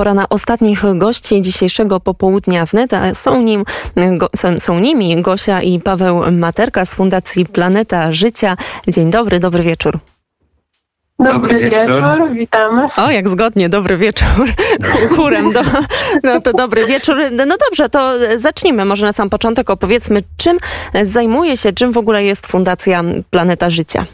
pora na ostatnich gości dzisiejszego popołudnia wnet, a są, nim, go, są nimi Gosia i Paweł Materka z Fundacji Planeta Życia. Dzień dobry, dobry wieczór. Dobry, dobry wieczór. wieczór. witamy. O, jak zgodnie, dobry wieczór. Chórem, do, no to dobry wieczór. No dobrze, to zacznijmy może na sam początek. Opowiedzmy, czym zajmuje się, czym w ogóle jest Fundacja Planeta Życia.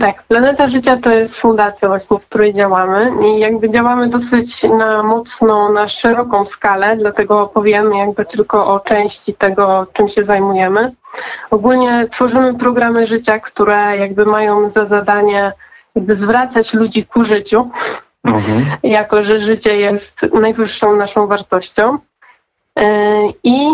Tak, Planeta Życia to jest fundacja właśnie, w której działamy i jakby działamy dosyć na mocną, na szeroką skalę, dlatego opowiemy jakby tylko o części tego, czym się zajmujemy. Ogólnie tworzymy programy życia, które jakby mają za zadanie jakby zwracać ludzi ku życiu, mhm. jako że życie jest najwyższą naszą wartością. Yy, I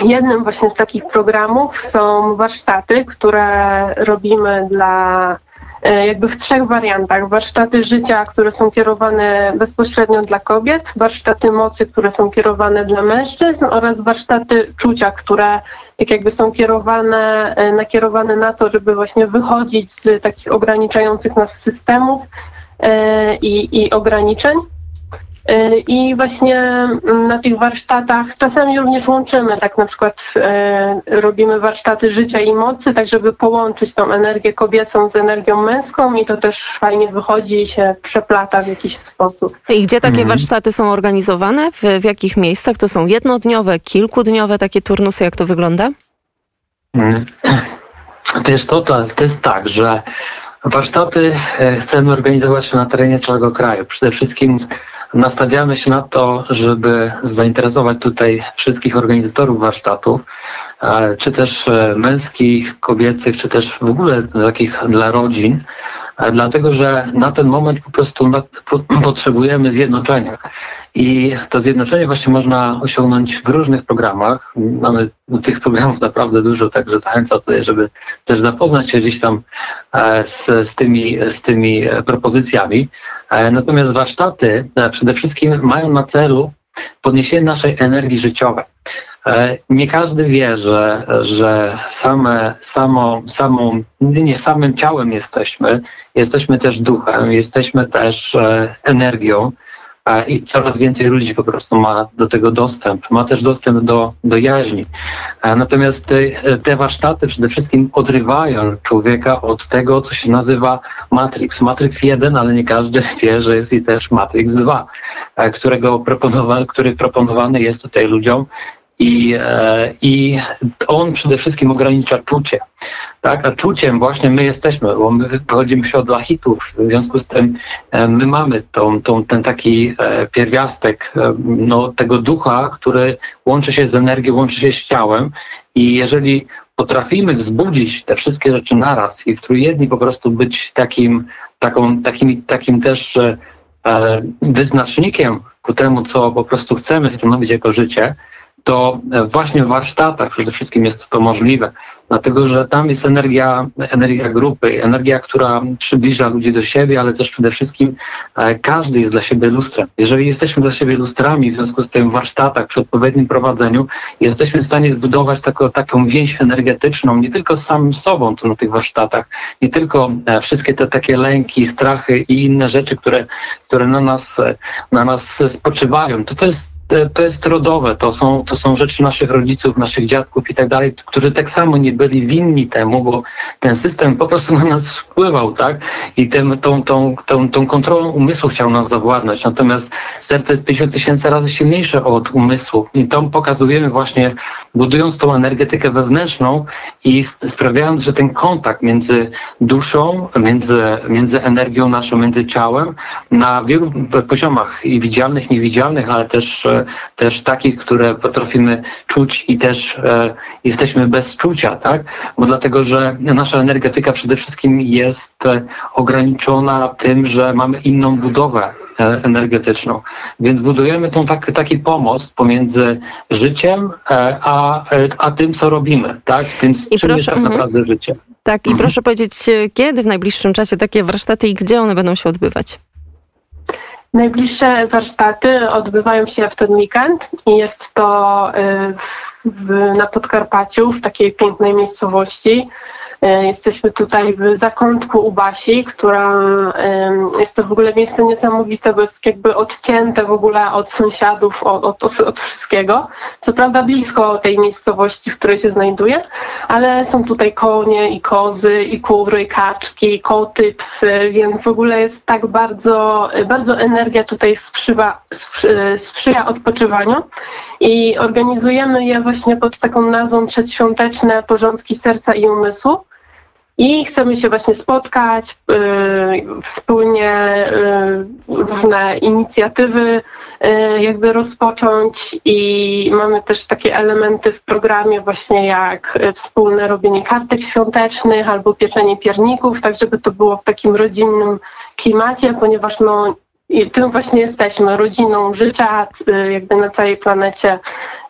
Jednym właśnie z takich programów są warsztaty, które robimy dla e, jakby w trzech wariantach. Warsztaty życia, które są kierowane bezpośrednio dla kobiet, warsztaty mocy, które są kierowane dla mężczyzn oraz warsztaty czucia, które tak jakby są kierowane, e, nakierowane na to, żeby właśnie wychodzić z takich ograniczających nas systemów e, i, i ograniczeń. Y, I właśnie mm, na tych warsztatach czasami również łączymy, tak na przykład y, robimy warsztaty życia i mocy, tak żeby połączyć tą energię kobiecą z energią męską i to też fajnie wychodzi i się przeplata w jakiś sposób. I gdzie takie mhm. warsztaty są organizowane? W, w jakich miejscach? To są jednodniowe, kilkudniowe takie turnusy? Jak to wygląda? Mhm. Wiesz to, to jest tak, że warsztaty e, chcemy organizować na terenie całego kraju. Przede wszystkim Nastawiamy się na to, żeby zainteresować tutaj wszystkich organizatorów warsztatów, e, czy też e, męskich, kobiecych, czy też w ogóle takich dla rodzin, dlatego że na ten moment po prostu potrzebujemy zjednoczenia. I to zjednoczenie właśnie można osiągnąć w różnych programach. Mamy tych programów naprawdę dużo, także zachęcam tutaj, żeby też zapoznać się gdzieś tam e, z, z, tymi, z tymi propozycjami. E, natomiast warsztaty e, przede wszystkim mają na celu podniesienie naszej energii życiowej. Nie każdy wie, że, że same, samo, samą, nie samym ciałem jesteśmy, jesteśmy też duchem, jesteśmy też energią i coraz więcej ludzi po prostu ma do tego dostęp. Ma też dostęp do, do jaźni. Natomiast te, te warsztaty przede wszystkim odrywają człowieka od tego, co się nazywa Matrix. Matrix 1, ale nie każdy wie, że jest i też Matrix 2, którego proponowa który proponowany jest tutaj ludziom i, e, I on przede wszystkim ogranicza czucie. Tak? A czuciem właśnie my jesteśmy, bo my wychodzimy się od lachitów, w związku z tym e, my mamy tą, tą, ten taki e, pierwiastek no, tego ducha, który łączy się z energią, łączy się z ciałem i jeżeli potrafimy wzbudzić te wszystkie rzeczy naraz i w trójjedni po prostu być takim, taką, takim, takim też wyznacznikiem ku temu, co po prostu chcemy stanowić jako życie, to właśnie w warsztatach przede wszystkim jest to możliwe, dlatego że tam jest energia, energia grupy, energia, która przybliża ludzi do siebie, ale też przede wszystkim e, każdy jest dla siebie lustrem. Jeżeli jesteśmy dla siebie lustrami, w związku z tym w warsztatach, przy odpowiednim prowadzeniu, jesteśmy w stanie zbudować taką, taką więź energetyczną, nie tylko z samym sobą to na tych warsztatach, nie tylko e, wszystkie te takie lęki, strachy i inne rzeczy, które, które na nas, na nas spoczywają. To, to jest to jest rodowe, to są, to są rzeczy naszych rodziców, naszych dziadków i tak dalej, którzy tak samo nie byli winni temu, bo ten system po prostu na nas wpływał, tak? I tym, tą, tą, tą, tą kontrolą umysłu chciał nas zawładnąć. Natomiast serce jest 50 tysięcy razy silniejsze od umysłu. I to pokazujemy właśnie, budując tą energetykę wewnętrzną i sprawiając, że ten kontakt między duszą, między, między energią naszą, między ciałem na wielu poziomach i widzialnych, niewidzialnych, ale też też takich, które potrafimy czuć i też e, jesteśmy bez czucia, tak? Bo dlatego, że nasza energetyka przede wszystkim jest e, ograniczona tym, że mamy inną budowę e, energetyczną. Więc budujemy tą tak, taki pomost pomiędzy życiem a, a tym, co robimy, tak? Więc I czym proszę, jest tak mhm. naprawdę życie. Tak, i mhm. proszę powiedzieć, kiedy w najbliższym czasie takie warsztaty i gdzie one będą się odbywać? Najbliższe warsztaty odbywają się w ten weekend i jest to y, w, na Podkarpaciu, w takiej pięknej miejscowości. E, Jesteśmy tutaj w zakątku u Basi, która jest to w ogóle miejsce niesamowite, bo jest jakby odcięte w ogóle od sąsiadów, od, od, od wszystkiego. Co prawda blisko tej miejscowości, w której się znajduje, ale są tutaj konie i kozy, i kury, i kaczki, i koty, psy, więc w ogóle jest tak bardzo, bardzo energia tutaj sprzywa, sprzy, sprzyja odpoczywaniu. I organizujemy je właśnie pod taką nazwą Przedświąteczne Porządki Serca i Umysłu. I chcemy się właśnie spotkać, yy, wspólnie yy, różne inicjatywy yy, jakby rozpocząć i mamy też takie elementy w programie właśnie jak y, wspólne robienie kartek świątecznych albo pieczenie pierników, tak żeby to było w takim rodzinnym klimacie, ponieważ no i tym właśnie jesteśmy, rodziną życia y, jakby na całej planecie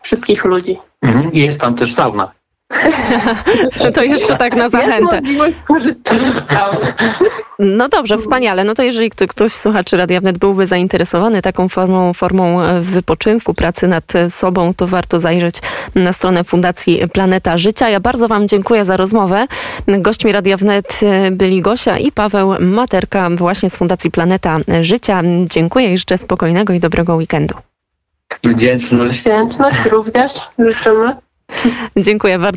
wszystkich ludzi. Mhm. I jest tam też sauna. To jeszcze tak na zachętę. No dobrze, wspaniale. No to jeżeli kto- ktoś z słuchaczy Radia Wnet byłby zainteresowany taką formą, formą e, wypoczynku, pracy nad e, sobą, to warto zajrzeć na stronę Fundacji Planeta Życia. Ja bardzo Wam dziękuję za rozmowę. Gośćmi Radia Wnet e, byli Gosia i Paweł Materka właśnie z Fundacji Planeta Życia. Dziękuję jeszcze spokojnego i dobrego weekendu. Wdzięczność. Wdzięczność również życzymy. Dziękuję bardzo.